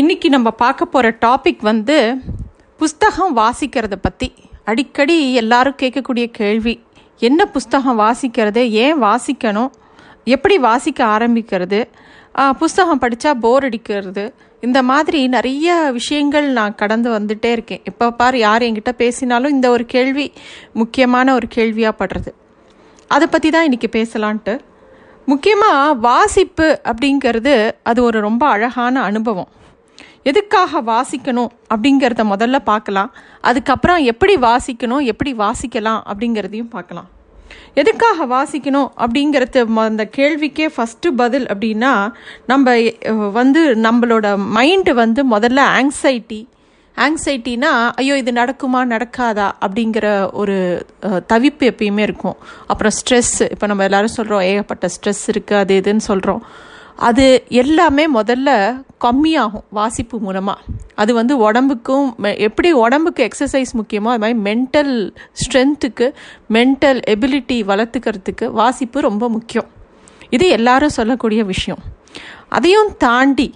இன்றைக்கி நம்ம பார்க்க போகிற டாபிக் வந்து புஸ்தகம் வாசிக்கிறத பற்றி அடிக்கடி எல்லாரும் கேட்கக்கூடிய கேள்வி என்ன புஸ்தகம் வாசிக்கிறது ஏன் வாசிக்கணும் எப்படி வாசிக்க ஆரம்பிக்கிறது புஸ்தகம் படித்தா போர் அடிக்கிறது இந்த மாதிரி நிறைய விஷயங்கள் நான் கடந்து வந்துட்டே இருக்கேன். இப்போ பார் யார் என்கிட்ட பேசினாலும் இந்த ஒரு கேள்வி முக்கியமான ஒரு கேள்வியாக படுறது. அதை பற்றி தான் இன்றைக்கி பேசலான்ட்டு. முக்கியமாக வாசிப்பு அப்படிங்கிறது அது ஒரு ரொம்ப அழகான அனுபவம். எதுக்காக வாசிக்கணும் அப்படிங்கிறத முதல்ல பார்க்கலாம். அதுக்கப்புறம் எப்படி வாசிக்கணும் எப்படி வாசிக்கலாம் அப்படிங்கிறதையும் பார்க்கலாம். எதுக்காக வாசிக்கணும் அப்படிங்கிறது அந்த கேள்விக்கே ஃபஸ்ட்டு பதில் அப்படின்னா நம்ம வந்து நம்மளோட மைண்டு வந்து முதல்ல ஆங்ஸைட்டி ஆங்ஸைட்டினா ஐயோ இது நடக்குமா நடக்காதா அப்படிங்கிற ஒரு தவிப்பு எப்பயுமே இருக்கும். அப்புறம் ஸ்ட்ரெஸ் இப்போ நம்ம எல்லாரும் சொல்கிறோம் ஏகப்பட்ட ஸ்ட்ரெஸ் இருக்குது அது இதுன்னு சொல்கிறோம் அது எல்லாமே முதல்ல கம்மியாகும் வாசிப்பு மூலமாக அது வந்து உடம்புக்கும் மெ- எப்படி உடம்புக்கு எக்ஸசைஸ் முக்கியமோ அது மாதிரி மென்டல் ஸ்ட்ரென்த்துக்கு மென்டல் எபிலிட்டி வளர்த்துக்கிறதுக்கு வாசிப்பு ரொம்ப முக்கியம். இது எல்லாரும் சொல்லக்கூடிய விஷயம். அதையும் தாண்டி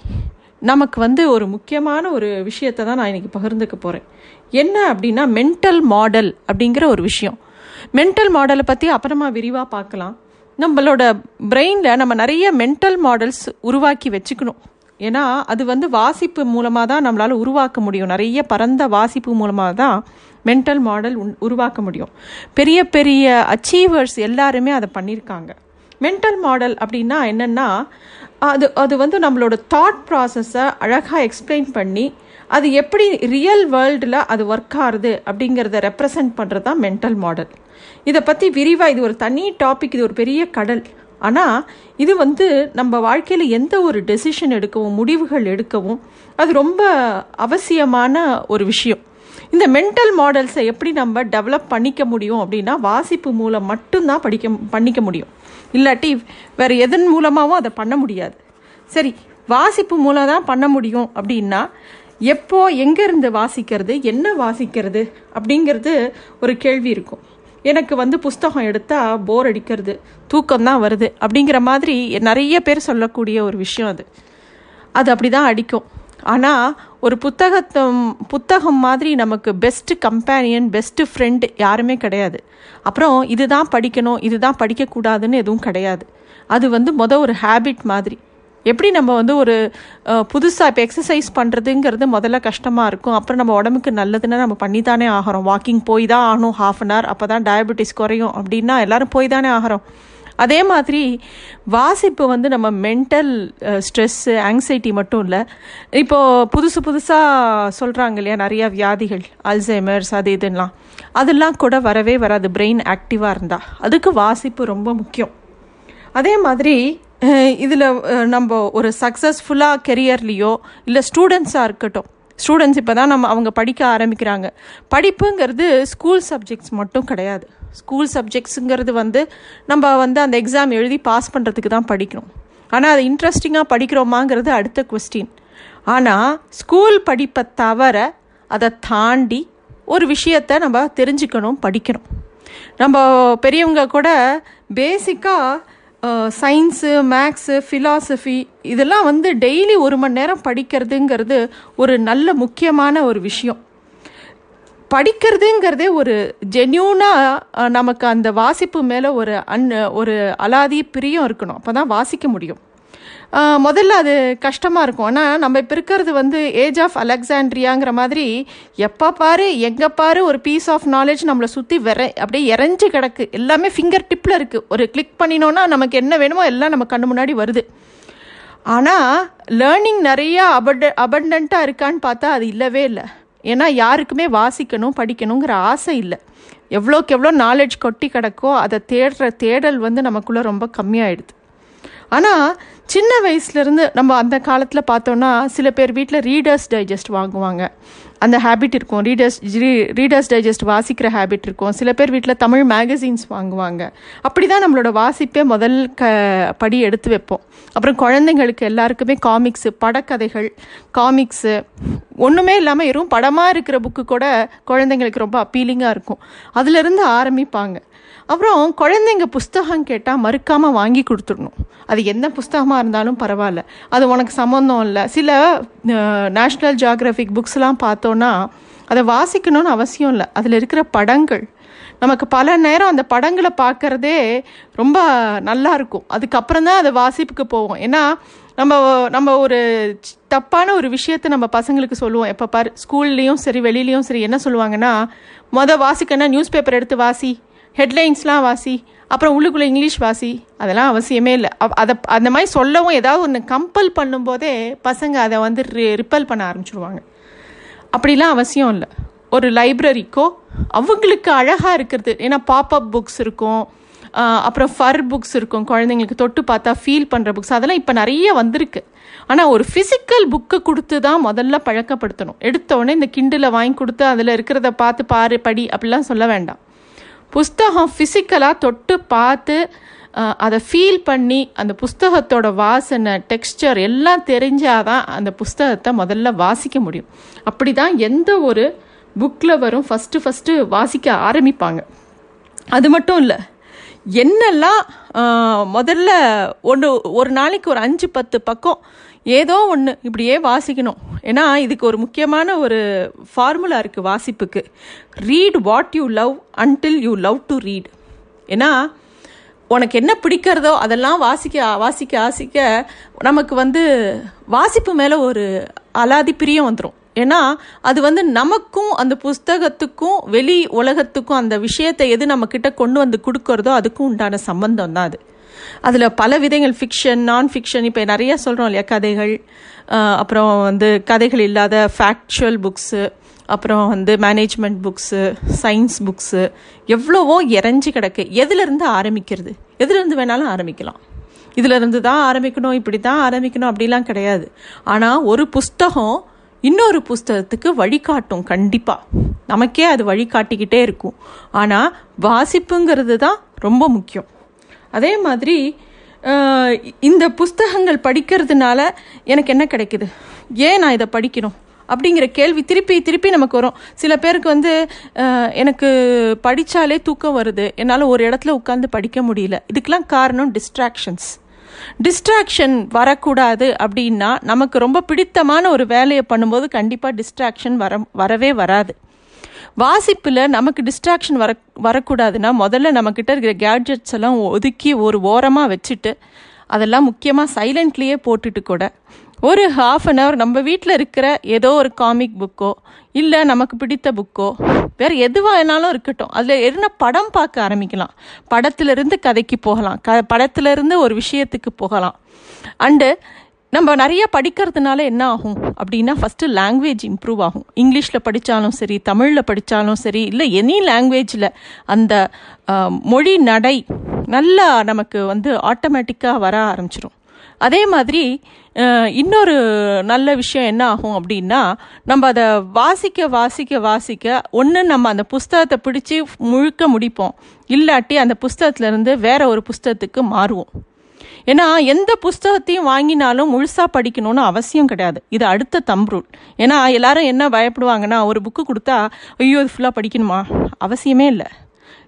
நமக்கு வந்து ஒரு முக்கியமான ஒரு விஷயத்தை தான் நான் இன்னைக்கு பகிர்ந்துக்க போகிறேன் என்ன அப்படின்னா மென்டல் மாடல் அப்படிங்கிற ஒரு விஷயம். மென்டல் மாடலை பற்றி அப்புறமா விரிவாக பார்க்கலாம். நம்மளோட பிரெயினில் நம்ம நிறைய மென்டல் மாடல்ஸ் உருவாக்கி வச்சுக்கணும். ஏன்னா அது வந்து வாசிப்பு மூலமாக தான் நம்மளால் உருவாக்க முடியும். நிறைய பரந்த வாசிப்பு மூலமாக தான் மென்டல் மாடல் உருவாக்க முடியும். பெரிய பெரிய அச்சீவர்ஸ் எல்லாருமே அதை பண்ணியிருக்காங்க மென்டல் மாடல் அப்படின்னா என்னென்னா அது அது வந்து நம்மளோட தாட் ப்ராசஸை அழகாக எக்ஸ்பிளைன் பண்ணி அது எப்படி ரியல் வேர்ல்டில் அது ஒர்க் ஆகுது அப்படிங்கிறத ரெப்ரசன்ட் பண்ணுறது தான் மென்டல் மாடல் இதை பற்றி விரிவாக இது ஒரு தனி டாபிக் இது ஒரு பெரிய கடல். ஆனால் இது வந்து நம்ம வாழ்க்கையில் எந்த ஒரு டெசிஷன் எடுக்கவும் முடிவுகள் எடுக்கவும் அது ரொம்ப அவசியமான ஒரு விஷயம். இந்த மென்டல் மாடல்ஸை எப்படி நம்ம டெவலப் பண்ணிக்க முடியும் அப்படின்னா வாசிப்பு மூலம் மட்டும்தான் படிக்க பண்ணிக்க முடியும். இல்லாட்டி வேறு எதன் மூலமாகவும் அதை பண்ண முடியாது. சரி வாசிப்பு மூலம் தான் பண்ண முடியும் அப்படின்னா எப்போ எங்கேருந்து வாசிக்கிறது என்ன வாசிக்கிறது அப்படிங்கிறது ஒரு கேள்வி இருக்கும். எனக்கு வந்து புஸ்தகம் எடுத்தால் போர் அடிக்கிறது தூக்கம் தான் வருது அப்படிங்கிற மாதிரி நிறைய பேர் சொல்லக்கூடிய ஒரு விஷயம் அது. அது அப்படி தான் அடிக்கும். ஆனால் ஒரு புத்தகத்தை புத்தகம் மாதிரி நமக்கு பெஸ்ட்டு கம்பேனியன் பெஸ்ட்டு ஃப்ரெண்டு யாருமே கிடையாது. அப்புறம் இதுதான் படிக்கணும் இதுதான் படிக்கக்கூடாதுன்னு எதுவும் கிடையாது. அது வந்து மொத ஒரு ஹேபிட் மாதிரி. எப்படி நம்ம வந்து ஒரு புதுசாக இப்போ எக்ஸசைஸ் பண்ணுறதுங்கிறது முதல்ல கஷ்டமாக இருக்கும். அப்புறம் நம்ம உடம்புக்கு நல்லதுன்னா நம்ம பண்ணி தானே ஆகிறோம் வாக்கிங் போய் தான் ஆகணும் ஹாஃப் அன் ஹவர் அப்போ தான் டயபெட்டிஸ் குறையும். அப்படின்னா எல்லோரும் போய் தானே ஆகிறோம். அதே மாதிரி வாசிப்பு வந்து நம்ம மென்டல் ஸ்ட்ரெஸ்ஸு ஆங்ஸைட்டி மட்டும் இல்லை. இப்போது புதுசு புதுசாக சொல்கிறாங்க இல்லையா நிறையா வியாதிகள் அல்சைமர்ஸ் அது இதுலாம் அதெல்லாம் கூட வரவே வராது. பிரெயின் ஆக்டிவாக இருந்தால் அதுக்கு வாசிப்பு ரொம்ப முக்கியம். அதே மாதிரி இதில் நம்ம ஒரு சக்ஸஸ்ஃபுல்லாக கெரியர்லேயோ இல்லை ஸ்டூடெண்ட்ஸாக இருக்கட்டும். ஸ்டூடெண்ட்ஸ் இப்போ தான் நம்ம அவங்க படிக்க ஆரம்பிக்கிறாங்க. படிப்புங்கிறது ஸ்கூல் சப்ஜெக்ட்ஸ் மட்டும் கிடையாது. ஸ்கூல் சப்ஜெக்ட்ஸுங்கிறது வந்து நம்ம வந்து அந்த எக்ஸாம் எழுதி பாஸ் பண்ணுறதுக்கு தான் படிக்கணும் ஆனால் அது இன்ட்ரெஸ்டிங்காக படிக்கிறோமாங்கிறது அடுத்த கொஸ்டின் ஆனால் ஸ்கூல் படிப்பை தவிர அதை தாண்டி ஒரு விஷயத்தை நம்ம தெரிஞ்சுக்கணும் படிக்கணும். நம்ம பெரியவங்க கூட பேசிக்காக சயின்ஸு மேக்ஸு ஃபிலாசபி இதெல்லாம் வந்து டெய்லி ஒரு மணி நேரம் படிக்கிறதுங்கிறது ஒரு நல்ல முக்கியமான ஒரு விஷயம். படிக்கிறதுங்கிறதே ஒரு ஜென்யூனாக நமக்கு அந்த வாசிப்பு மேலே ஒரு அன் ஒரு அலாதி பிரியம் இருக்கணும். அப்போ தான் வாசிக்க முடியும். முதல்ல அது கஷ்டமாக இருக்கும். ஆனால் நம்ம இப்போ இருக்கிறது வந்து ஏஜ் ஆஃப் அலெக்சாண்ட்ரியாங்கிற மாதிரி எப்போ பாரு எங்கே பாரு ஒரு பீஸ் ஆஃப் நாலேஜ் நம்மளை சுற்றி வெற அப்படியே இறஞ்சி கிடக்கு. எல்லாமே ஃபிங்கர் டிப்பில் இருக்குது ஒரு கிளிக் பண்ணினோன்னா நமக்கு என்ன வேணுமோ எல்லாம் நம்ம கண்ணு முன்னாடி வருது. ஆனால் லேர்னிங் நிறையா அபண்ட அபண்டண்ட்டாக இருக்கான்னு பார்த்தா அது இல்லவே இல்லை. ஏன்னா யாருக்குமே வாசிக்கணும் படிக்கணுங்கிற ஆசை இல்லை. எவ்வளோக்கு எவ்வளோ நாலேஜ் கொட்டி கிடக்கோ அதை தேடுற தேடல் வந்து நமக்குள்ளே ரொம்ப கம்மியாயிடுது. ஆனால் சின்ன வயசுலேருந்து நம்ம அந்த காலத்தில் பார்த்தோன்னா சில பேர் வீட்டில் ரீடர்ஸ் டைஜஸ்ட் வாங்குவாங்க. அந்த ஹேபிட் இருக்கும். ரீடர்ஸ் ரீடர்ஸ் டைஜஸ்ட் வாசிக்கிற ஹேபிட் இருக்கும். சில பேர் வீட்டில் தமிழ் மேகசின்ஸ் வாங்குவாங்க. அப்படி தான் நம்மளோட வாசிப்பே முதல் க படி எடுத்து வைப்போம். அப்புறம் குழந்தைங்களுக்கு எல்லாருக்குமே காமிக்ஸு படக்கதைகள் காமிக்ஸு ஒன்றுமே இல்லாமல் வெறும் படமாக இருக்கிற புக்கு கூட குழந்தைங்களுக்கு ரொம்ப அப்பீலிங்காக இருக்கும். அதுலேருந்து ஆரம்பிப்பாங்க. அப்புறம் குழந்தைங்க புஸ்தகம் கேட்டால் மறுக்காமல் வாங்கி கொடுத்துடணும். அது என்ன புஸ்தகமாக இருந்தாலும் பரவாயில்ல. அது உனக்கு சம்மந்தம் இல்லை. சில நேஷ்னல் ஜியாகிரபிக் புக்ஸ்லாம் பார்த்தோன்னா அதை வாசிக்கணும்னு அவசியம் இல்லை. அதில் இருக்கிற படங்கள். நமக்கு பல நேரம் அந்த படங்களை பார்க்குறதே ரொம்ப நல்லா இருக்கும். அதுக்கப்புறம் தான் அதை வாசிப்புக்கு போவோம். ஏன்னா நம்ம நம்ம ஒரு தப்பான ஒரு விஷயத்தை நம்ம பசங்களுக்கு சொல்லுவோம். எப்போ பார் ஸ்கூல்லேயும் சரி வெளியிலையும் சரி என்ன சொல்லுவாங்கன்னா மொதல் வாசிக்கன்னா நியூஸ் பேப்பர் எடுத்து வாசி. ஹெட்லைன்ஸ்லாம் வாசி அப்புறம் உள்ளுக்குள்ளே இங்கிலீஷ் வாசி அதெல்லாம் அவசியமே இல்லை. அதை அந்த மாதிரி சொல்லவும் ஏதாவது ஒன்று கம்பல் பண்ணும்போதே பசங்க அதை வந்து ரிப்பல் பண்ண ஆரம்பிச்சிடுவாங்க அப்படிலாம் அவசியம் இல்லை. ஒரு லைப்ரரிக்கோ அவங்களுக்கு அழகாக இருக்கிறது. ஏன்னா பாப்அப் புக்ஸ் இருக்கும் அப்புறம் ஃபர் புக்ஸ் இருக்கும் குழந்தைங்களுக்கு தொட்டு பார்த்தா ஃபீல் பண்ணுற புக்ஸ் அதெல்லாம் இப்போ நிறைய வந்திருக்கு. ஆனால் ஒரு ஃபிசிக்கல் புக்கை கொடுத்து தான் முதல்ல பழக்கப்படுத்தணும். எடுத்தோடனே இந்த கிண்டில் வாங்கி கொடுத்து அதில் இருக்கிறத பார்த்து பாரு படி அப்படிலாம் சொல்ல வேண்டாம். புஸ்தகம் ஃபிசிக்கலாக தொட்டு பார்த்து அதை ஃபீல் பண்ணி அந்த புஸ்தகத்தோட வாசனை டெக்ஸ்சர் எல்லாம் தெரிஞ்சாதான் அந்த புஸ்தகத்தை முதல்ல வாசிக்க முடியும். அப்படி தான் எந்த ஒரு புக்கில் வரும் ஃபஸ்ட்டு ஃபஸ்ட்டு வாசிக்க ஆரம்பிப்பாங்க. அது மட்டும் இல்லை என்னெல்லாம் முதல்ல ஒன்று ஒரு நாளைக்கு ஒரு அஞ்சு பத்து பக்கம் ஏதோ ஒன்று இப்படியே வாசிக்கணும். ஏன்னா இதுக்கு ஒரு முக்கியமான ஒரு ஃபார்முலா இருக்குது வாசிப்புக்கு. Read what you love until you love to read ஏன்னா உனக்கு என்ன பிடிக்கிறதோ அதெல்லாம் வாசிக்க வாசிக்க வாசிக்க நமக்கு வந்து வாசிப்பு மேலே ஒரு அலாதி பிரியம் வந்துடும் ஏன்னா அது வந்து நமக்கும் அந்த புஸ்தகத்துக்கும் வெளி உலகத்துக்கும் அந்த விஷயத்தை எது நம்மக்கிட்ட கொண்டு வந்து கொடுக்கறதோ அதுக்கும் உண்டான சம்பந்தம் தான் அது. அதில் பல விதங்கள் ஃபிக்ஷன் நான் ஃபிக்ஷன் இப்போ நிறைய சொல்கிறோம் இல்லையா கதைகள். அப்புறம் வந்து கதைகள் இல்லாத ஃபேக்சுவல் புக்ஸு அப்புறம் வந்து மேனேஜ்மெண்ட் புக்ஸு சயின்ஸ் புக்ஸு எவ்வளவோ இறஞ்சி கிடக்கு. எதுலேருந்து ஆரம்பிக்கிறது? எதுலேருந்து வேணாலும் ஆரம்பிக்கலாம். இதுலேருந்து தான் ஆரம்பிக்கணும் இப்படி தான் ஆரம்பிக்கணும் அப்படிலாம் கிடையாது. ஆனால் ஒரு புஸ்தகம் இன்னொரு புஸ்தகத்துக்கு வழிகாட்டும் கண்டிப்பாக நமக்கே அது வழிகாட்டிக்கிட்டே இருக்கும். ஆனால் வாசிப்புங்கிறது தான் ரொம்ப முக்கியம். அதே மாதிரி இந்த புஸ்தகங்கள் படிக்கிறதுனால எனக்கு என்ன கிடைக்குது? ஏன் நான் இதை படிக்கணும்? அப்படிங்கிற கேள்வி திருப்பி திருப்பி நமக்கு வரும். சில பேருக்கு வந்து எனக்கு படித்தாலே தூக்கம் வருது. என்னால் ஒரு இடத்துல உட்காந்து படிக்க முடியல. இதுக்கெலாம் காரணம் டிஸ்ட்ராக்ஷன்ஸ் டிஸ்ட்ராக்ஷன் வரக்கூடாது அப்படின்னா நமக்கு ரொம்ப பிடித்தமான ஒரு வேலையை பண்ணும்போது கண்டிப்பாக டிஸ்ட்ராக்ஷன் வர வரவே வராது. வாசிப்பில் நமக்கு டிஸ்ட்ராக்ஷன் வர வரக்கூடாதுன்னா முதல்ல நம்மக்கிட்ட இருக்கிற கேட்ஜெட்ஸ் எல்லாம் ஒதுக்கி ஒரு ஓரமாக வச்சுட்டு அதெல்லாம் முக்கியமாக சைலண்ட்லேயே போட்டுட்டு கூட ஒரு ஹாஃப் அன் ஹவர் நம்ம வீட்டில் இருக்கிற ஏதோ ஒரு காமிக் புக்கோ இல்லை நமக்கு பிடித்த புக்கோ வேறு எதுவாக வேணாலும் இருக்கட்டும். அதில் என்ன படம் பார்க்க ஆரம்பிக்கலாம். படத்திலிருந்து கதைக்கு போகலாம். க படத்திலிருந்து ஒரு விஷயத்துக்கு போகலாம். அண்டு நம்ம நிறைய படிக்கிறதுனால என்ன ஆகும் அப்படின்னா ஃபஸ்ட்டு லாங்குவேஜ் இம்ப்ரூவ் ஆகும். இங்கிலீஷில் படித்தாலும் சரி தமிழில் படித்தாலும் சரி இல்லை எனி லாங்குவேஜில் அந்த மொழி நடை நல்லா நமக்கு வந்து ஆட்டோமேட்டிக்காக வர ஆரம்பிச்சிடும் அதே மாதிரி இன்னொரு நல்ல விஷயம் என்ன ஆகும் அப்படின்னா நம்ம அதை வாசிக்க வாசிக்க வாசிக்க ஒன்று நம்ம அந்த புஸ்தகத்தை பிடிச்சி முழுக்க முடிப்போம். இல்லாட்டி அந்த புஸ்தகத்துலேருந்து வேற ஒரு புஸ்தகத்துக்கு மாறுவோம். ஏன்னா எந்த புஸ்தகத்தையும் வாங்கினாலும் முழுசாக படிக்கணும்னு அவசியம் கிடையாது. இது அடுத்த தம் ரூல் ஏன்னா எல்லாரும் என்ன பயப்படுவாங்கன்னா ஒரு புக்கு கொடுத்தா ஐயோ இது ஃபுல்லாக படிக்கணுமா? அவசியமே இல்லை.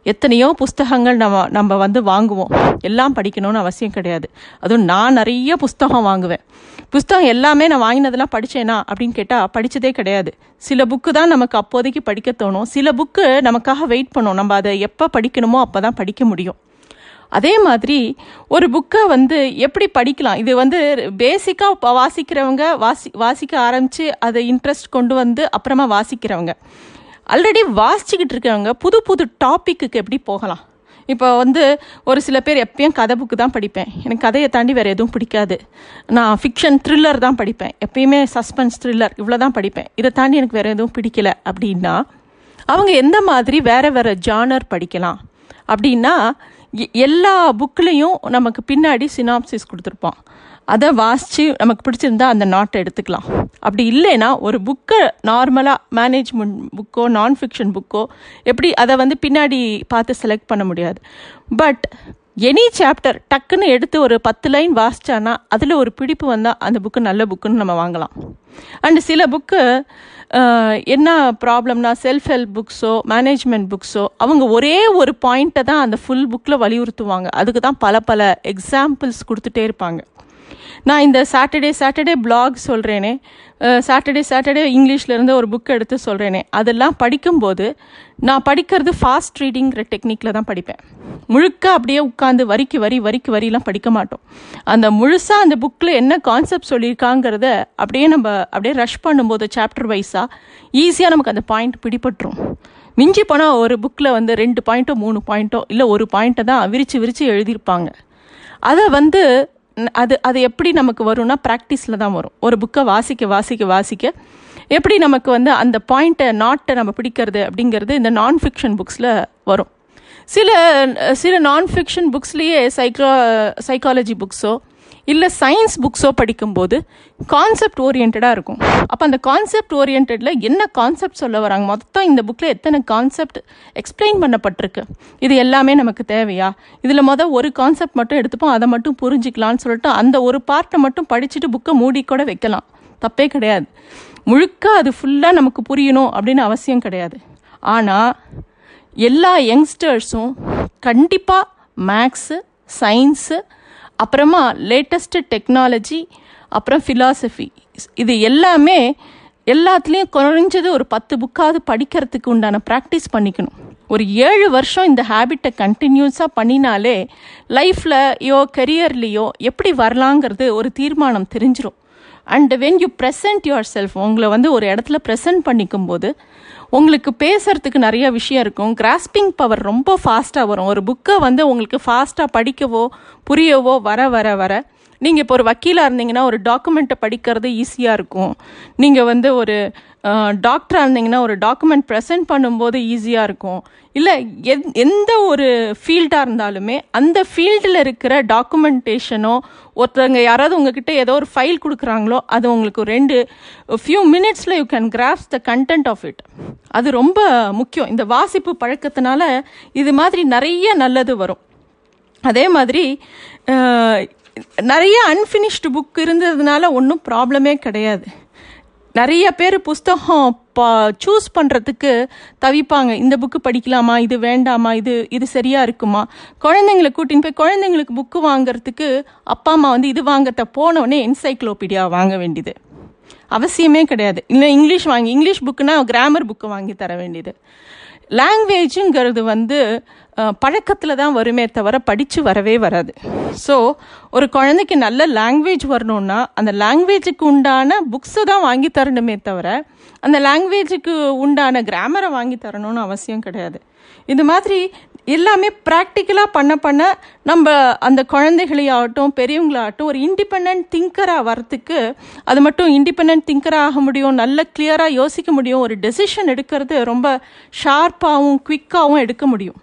எத்தனையோ புஸ்தகங்கள் நம்ம நம்ம வந்து வாங்குவோம். எல்லாம் படிக்கணும்னு அவசியம் கிடையாது. அதுவும் நான் நிறைய புஸ்தகம் வாங்குவேன். புஸ்தகம் எல்லாமே நான் வாங்கினதெல்லாம் படித்தேனா அப்படின்னு கேட்டால் படித்ததே கிடையாது. சில புக்கு தான் நமக்கு அப்போதைக்கு படிக்க தோணும். சில புக்கு நமக்காக வெயிட் பண்ணும். நம்ம அதை எப்போ படிக்கணுமோ அப்போ தான் படிக்க முடியும். அதே மாதிரி ஒரு புக்கை வந்து எப்படி படிக்கலாம்? இது வந்து பேசிக்காக வாசிக்கிறவங்க வாசி வாசிக்க ஆரம்பித்து அதை இன்ட்ரெஸ்ட் கொண்டு வந்து அப்புறமா வாசிக்கிறவங்க. ஆல்ரெடி வாசிச்சுக்கிட்டு இருக்கிறவங்க புது புது டாப்பிக்கு எப்படி போகலாம்? இப்போ வந்து ஒரு சில பேர் எப்பயும் கதை புக்கு தான் படிப்பேன். எனக்கு கதையை தாண்டி வேறு எதுவும் பிடிக்காது. நான் ஃபிக்ஷன் த்ரில்லர் தான் படிப்பேன். எப்பயுமே சஸ்பென்ஸ் த்ரில்லர் இவ்வளோ தான் படிப்பேன். இதை தாண்டி எனக்கு வேறு எதுவும் பிடிக்கல அப்படின்னா அவங்க எந்த மாதிரி வேறு வேறு ஜானர் படிக்கலாம் அப்படின்னா எல்லா புக்லேயும் நமக்கு பின்னாடி சினாப்சிஸ் கொடுத்துருப்பான். அதை வாசித்து நமக்கு பிடிச்சிருந்தா அந்த நாட்டை எடுத்துக்கலாம். அப்படி இல்லைன்னா ஒரு புக்கை நார்மலாக மேனேஜ்மெண்ட் புக்கோ நான் ஃபிக்ஷன் புக்கோ எப்படி அதை வந்து பின்னாடி பார்த்து செலக்ட் பண்ண முடியாது. பட் எனி சாப்டர் டக்குன்னு எடுத்து ஒரு பத்து லைன் வாசித்தானா அதில் ஒரு பிடிப்பு வந்தால் அந்த புக்கு நல்ல புக்குன்னு நம்ம வாங்கலாம். அண்டு சில புக்கு என்ன ப்ராப்ளம்னா செல்ஃப் ஹெல்ப் புக்ஸோ மேனேஜ்மெண்ட் புக்ஸோ அவங்க ஒரே ஒரு பாயிண்ட்டை தான் அந்த ஃபுல் புக்கில் வலியுறுத்துவாங்க. அதுக்கு தான் பல பல எக்ஸாம்பிள்ஸ் கொடுத்துட்டே இருப்பாங்க. நான் இந்த சாட்டர்டே சாட்டர்டே பிளாக் சொல்கிறேனே சாட்டர்டே சாட்டர்டே இங்கிலீஷ்லேருந்து ஒரு புக் எடுத்து சொல்கிறேனே அதெல்லாம் படிக்கும்போது நான் படிக்கிறது ஃபாஸ்ட் ரீடிங்கிற டெக்னிக்கில் தான் படிப்பேன். முழுக்க அப்படியே உட்காந்து வரிக்கு வரி வரிக்கு வரிலாம் படிக்க மாட்டோம். அந்த முழுசாக அந்த புக்கில் என்ன கான்செப்ட் சொல்லியிருக்காங்கிறத அப்படியே நம்ம அப்படியே ரஷ் பண்ணும்போது சாப்டர் வைஸாக ஈஸியாக நமக்கு அந்த பாயிண்ட் பிடிபட்டுரும். மிஞ்சி போனால் ஒரு புக்கில் வந்து ரெண்டு பாயிண்ட்டோ மூணு பாயிண்ட்டோ இல்லை ஒரு பாயிண்ட்டை தான் விரித்து விரித்து எழுதியிருப்பாங்க. அதை வந்து அது அது எப்படி நமக்கு வரும்னா ப்ராக்டிஸில் தான் வரும். ஒரு புக்கை வாசிக்க வாசிக்க வாசிக்க எப்படி நமக்கு வந்து அந்த பாயிண்ட்டை நாட்டை நம்ம பிடிக்கிறது அப்படிங்கிறது இந்த நான் ஃபிக்ஷன் புக்ஸில் வரும். சில சில நான் ஃபிக்ஷன் புக்ஸ்லேயே சைக்கோ சைக்காலஜி புக்ஸோ இல்லை சயின்ஸ் புக்ஸோ படிக்கும்போது கான்செப்ட் ஓரியன்டாக இருக்கும். அப்போ அந்த கான்செப்ட் ஓரியன்டில் என்ன கான்செப்ட் சொல்ல வராங்க? மொத்தம் இந்த புக்கில் எத்தனை கான்செப்ட் எக்ஸ்பிளைன் பண்ணப்பட்டிருக்கு? இது எல்லாமே நமக்கு தேவையா? இதில் மொதல் ஒரு கான்செப்ட் மட்டும் எடுத்துப்போம் அதை மட்டும் புரிஞ்சிக்கலாம்னு சொல்லிட்டு அந்த ஒரு பார்ட்டை மட்டும் படிச்சுட்டு புக்கை மூடி கூட வைக்கலாம். தப்பே கிடையாது. முழுக்க அது ஃபுல்லாக நமக்கு புரியணும் அப்படின்னு அவசியம் கிடையாது. ஆனால் எல்லா யங்ஸ்டர்ஸும் கண்டிப்பாக மேக்ஸு சயின்ஸு அப்புறமா லேட்டஸ்ட்டு டெக்னாலஜி அப்புறம் ஃபிலாசபி இது எல்லாமே எல்லாத்துலேயும் குறைஞ்சது ஒரு பத்து புக்காவது படிக்கிறதுக்கு உண்டான ப்ராக்டிஸ் பண்ணிக்கணும். ஒரு ஏழு வருஷம் இந்த ஹேபிட்டை கண்டினியூஸாக பண்ணினாலே லைஃப்லையோ யோ கரியர்லேயோ எப்படி வரலாங்கிறது ஒரு தீர்மானம் தெரிஞ்சிடும் and when you present yourself உங்களை வந்து ஒரு இடத்துல ப்ரெசன்ட் பண்ணிக்கும் போது உங்களுக்கு பேசுறதுக்கு நிறைய விஷயம் இருக்கும். கிராஸ்பிங் பவர் ரொம்ப ஃபாஸ்ட்டாக வரும். ஒரு புக்கை வந்து உங்களுக்கு ஃபாஸ்ட்டாக படிக்கவோ புரியவோ வர வர வர. நீங்கள் இப்போ ஒரு வக்கீலாக இருந்தீங்கன்னா ஒரு டாக்குமெண்ட்டை படிக்கிறது ஈஸியாக இருக்கும். நீங்கள் வந்து ஒரு டாக்டராக இருந்தீங்கன்னா ஒரு டாக்குமெண்ட் ப்ரெசென்ட் பண்ணும்போது ஈஸியாக இருக்கும். இல்லை எந் எந்த ஒரு ஃபீல்டாக இருந்தாலுமே அந்த ஃபீல்டில் இருக்கிற டாக்குமெண்டேஷனோ ஒருத்தவங்க யாராவது உங்ககிட்ட ஏதோ ஒரு ஃபைல் கொடுக்குறாங்களோ அது உங்களுக்கு ரெண்டு ஃபியூ மினிட்ஸில் you can grasp the content of it அது ரொம்ப முக்கியம். இந்த வாசிப்பு பழக்கத்தினால இது மாதிரி நிறைய நல்லது வரும். அதே மாதிரி நிறைய அன்ஃபினிஷ்டு புக் இருந்ததுனால ஒன்றும் ப்ராப்ளமே கிடையாது. நிறைய பேர் புஸ்தகம் பா சூஸ் பண்ணுறதுக்கு தவிப்பாங்க. இந்த புக்கு படிக்கலாமா? இது வேண்டாமா? இது இது சரியாக இருக்குமா? குழந்தைங்களை கூட்டின்னு போய் குழந்தைங்களுக்கு புக்கு வாங்குறதுக்கு அப்பா அம்மா வந்து இது வாங்கத்த போனோடனே என்சைக்ளோபீடியா வாங்க வேண்டியது. அவசியமே கிடையாது. இல்லை இங்கிலீஷ் வாங்கி இங்கிலீஷ் புக்குனா கிராமர் புக்கு வாங்கி தர வேண்டியது. லாங்குவேஜுங்கிறது வந்து பழக்கத்தில் தான் வருமே தவிர படித்து வரவே வராது. ஸோ ஒரு குழந்தைக்கு நல்ல லாங்குவேஜ் வரணும்னா அந்த லாங்குவேஜுக்கு உண்டான புக்ஸை தான் வாங்கி தரணுமே தவிர அந்த லாங்குவேஜுக்கு உண்டான கிராமரை வாங்கி தரணும்னு அவசியம் கிடையாது. இது மாதிரி எல்லாமே ப்ராக்டிக்கலாக பண்ண பண்ண நம்ம அந்த குழந்தைகளையாகட்டும் பெரியவங்களாகட்டும் ஒரு இண்டிபெண்ட் திங்கராக வரத்துக்கு அது மட்டும் இண்டிபெண்ட் திங்கராக ஆக முடியும் நல்ல கிளியராக யோசிக்க முடியும் ஒரு டெசிஷன் எடுக்கிறது ரொம்ப ஷார்ப்பாகவும் குவிக்காகவும் எடுக்க முடியும்.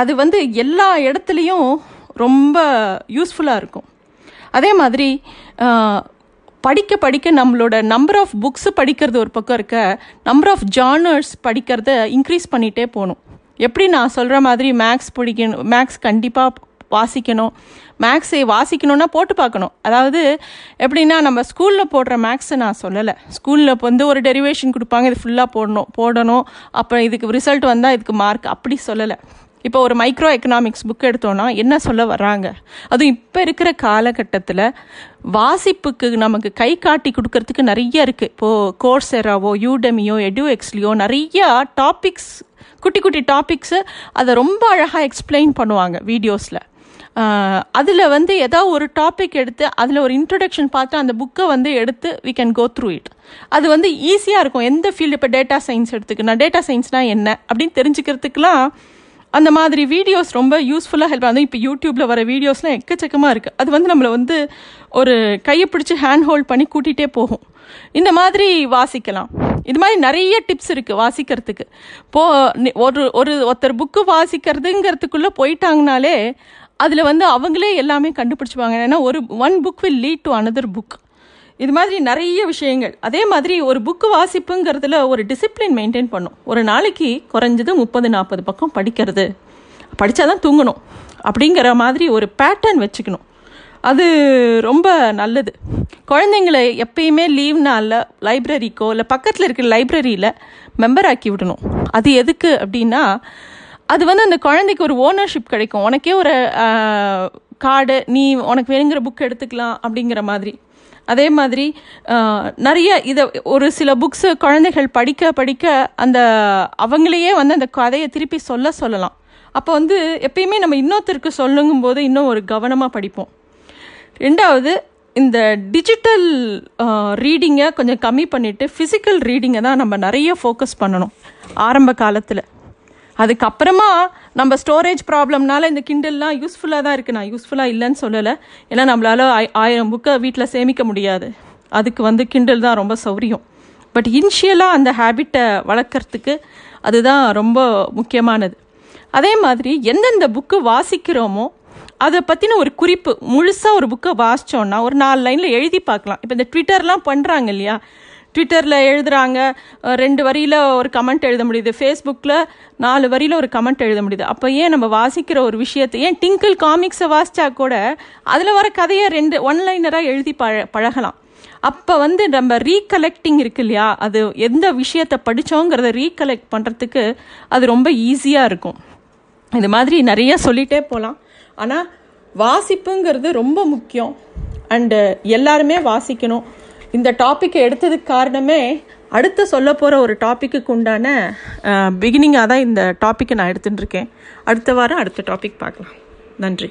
அது வந்து எல்லா இடத்துலையும் ரொம்ப யூஸ்ஃபுல்லாக இருக்கும். அதே மாதிரி படிக்க படிக்க நம்மளோட நம்பர் ஆஃப் புக்ஸ் படிக்கிறது ஒரு பக்கம் இருக்க நம்பர் ஆஃப் ஜானர்ஸ் படிக்கிறத இன்க்ரீஸ் பண்ணிகிட்டே போகணும். எப்படி நான் சொல்கிற மாதிரி மேக்ஸ் பிடிக்கணும் மேக்ஸ் கண்டிப்பாக வாசிக்கணும். மேக்ஸை வாசிக்கணும்னா போட்டு பார்க்கணும். அதாவது எப்படின்னா நம்ம ஸ்கூலில் போடுற மேக்ஸை நான் சொல்லலை. ஸ்கூலில் வந்து ஒரு டெரிவேஷன் கொடுப்பாங்க இது ஃபுல்லாக போடணும் போடணும். அப்புறம் இதுக்கு ரிசல்ட் வந்தால் இதுக்கு மார்க் அப்படி சொல்லலை. இப்போ ஒரு மைக்ரோ எக்கனாமிக்ஸ் புக் எடுத்தோன்னா என்ன சொல்ல வர்றாங்க? அதுவும் இப்போ இருக்கிற காலகட்டத்தில் வாசிப்புக்கு நமக்கு கை காட்டி கொடுக்கறதுக்கு நிறைய இருக்குது இப்போது கோர்ஸெராவோ யூடெமியோ எக்ஸ்லியோ நிறையா டாபிக்ஸ் குட்டி குட்டி டாபிக்ஸு அதை ரொம்ப அழகாக எக்ஸ்பிளைன் பண்ணுவாங்க வீடியோஸில் அதில் வந்து ஏதாவது ஒரு டாபிக் எடுத்து அதில் ஒரு இன்ட்ரடக்ஷன் பார்த்து அந்த புக்கை வந்து எடுத்து we can go through it அது வந்து ஈஸியாக இருக்கும். எந்த ஃபீல்டு இப்போ டேட்டா சயின்ஸ் எடுத்துக்கணும் டேட்டா சயின்ஸ்னால் என்ன அப்படின்னு தெரிஞ்சுக்கிறதுக்கெலாம் அந்த மாதிரி வீடியோஸ் ரொம்ப யூஸ்ஃபுல்லாக ஹெல்ப் ஆகும் இப்போ யூடியூப்பில் வர வீடியோஸ்லாம் எக்கச்சக்கமாக இருக்குது அது வந்து நம்மளை வந்து ஒரு கையை பிடிச்சி ஹேண்ட் ஹோல்ட் பண்ணி கூட்டிகிட்டே போகும். இந்த மாதிரி வாசிக்கலாம். இது மாதிரி நிறைய டிப்ஸ் இருக்குது வாசிக்கிறதுக்கு. போ ஒரு ஒரு ஒருத்தர் புக்கு வாசிக்கிறதுங்கிறதுக்குள்ளே போயிட்டாங்கனாலே அதில் வந்து அவங்களே எல்லாமே கண்டுபிடிச்சிப்பாங்க. ஏன்னா ஒரு one book will lead to another book இது மாதிரி நிறைய விஷயங்கள். அதே மாதிரி ஒரு புக்கு வாசிப்புங்கிறதுல ஒரு டிசிப்ளின் மெயின்டைன் பண்ணும். ஒரு நாளைக்கு குறைஞ்சது முப்பது நாற்பது பக்கம் படிக்கிறது. படித்தா தான் தூங்கணும். அப்படிங்கிற மாதிரி ஒரு பேட்டர்ன் வச்சுக்கணும். அது ரொம்ப நல்லது. குழந்தைங்களை எப்பயுமே லீவ் நாளில் லைப்ரரிக்கோ இல்லை பக்கத்தில் இருக்கிற லைப்ரரியில் மெம்பர் ஆக்கி விடணும். அது எதுக்கு அப்படின்னா அது வந்து அந்த குழந்தைக்கு ஒரு ஓனர்ஷிப் கிடைக்கும். உனக்கே ஒரு கார்டு நீ உனக்கு வேணுங்கிற புக் எடுத்துக்கலாம் அப்படிங்கிற மாதிரி. அதே மாதிரி நிறைய இதை ஒரு சில புக்ஸு குழந்தைகள் படிக்க படிக்க அந்த அவங்களையே வந்து அந்த கதையை திருப்பி சொல்ல சொல்லலாம். அப்போ வந்து எப்பயுமே நம்ம இன்னொருத்தருக்கு சொல்லுங்கும் போது இன்னும் ஒரு கவனமாக படிப்போம். ரெண்டாவது இந்த டிஜிட்டல் ரீடிங்கை கொஞ்சம் கம்மி பண்ணிவிட்டு ஃபிசிக்கல் ரீடிங்கை தான் நம்ம நிறைய ஃபோக்கஸ் பண்ணணும். ஆரம்ப காலத்தில். அதுக்கப்புறமா நம்ம ஸ்டோரேஜ் ப்ராப்ளம்னால இந்த கிண்டல்லாம் யூஸ்ஃபுல்லாக தான் இருக்குது நான் யூஸ்ஃபுல்லாக இல்லைன்னு சொல்லலை. ஏன்னா நம்மளால ஆய்- ஆயிரம் புக்கை வீட்டில் சேமிக்க முடியாது. அதுக்கு வந்து கிண்டல் தான் ரொம்ப சௌரியம். பட் இனிஷியலாக அந்த ஹேபிட்டை வளர்க்குறதுக்கு அதுதான் ரொம்ப முக்கியமானது. அதே மாதிரி எந்தெந்த புக்கு வாசிக்கிறோமோ அதை பற்றின ஒரு குறிப்பு முழுசாக ஒரு புக்கை வாசிச்சோன்னா ஒரு நாலு லைனில் எழுதி பார்க்கலாம். இப்போ இந்த ட்விட்டர்லாம் பண்ணுறாங்க இல்லையா? ட்விட்டரில் எழுதுறாங்க. ரெண்டு வரியில் ஒரு கமெண்ட் எழுத முடியுது. ஃபேஸ்புக்கில் நாலு வரியில் ஒரு கமெண்ட் எழுத முடியுது. அப்போ ஏன் நம்ம வாசிக்கிற ஒரு விஷயத்தை ஏன் டிங்கிள் காமிக்ஸை வாசிச்சா கூட அதில் வர கதையை ரெண்டு ஒன் லைனராக எழுதி பழ பழகலாம். அப்போ வந்து நம்ம ரீகலெக்டிங் இருக்கு இல்லையா? அது எந்த விஷயத்தை படித்தோங்கிறத ரீகலெக்ட் பண்ணுறதுக்கு அது ரொம்ப ஈஸியாக இருக்கும். இது மாதிரி நிறைய சொல்லிகிட்டே போகலாம் ஆனால் வாசிப்புங்கிறது ரொம்ப முக்கியம். அண்டு எல்லாருமே வாசிக்கணும். இந்த டாப்பிக்கை எடுத்ததுக்கு காரணமே அடுத்து சொல்ல போகிற ஒரு டாப்பிக்கு உண்டான பிகினிங்காக தான் இந்த டாப்பிக்கை நான் எடுத்துட்டுருக்கேன் அடுத்த வாரம் அடுத்த டாபிக் பார்க்கலாம். நன்றி.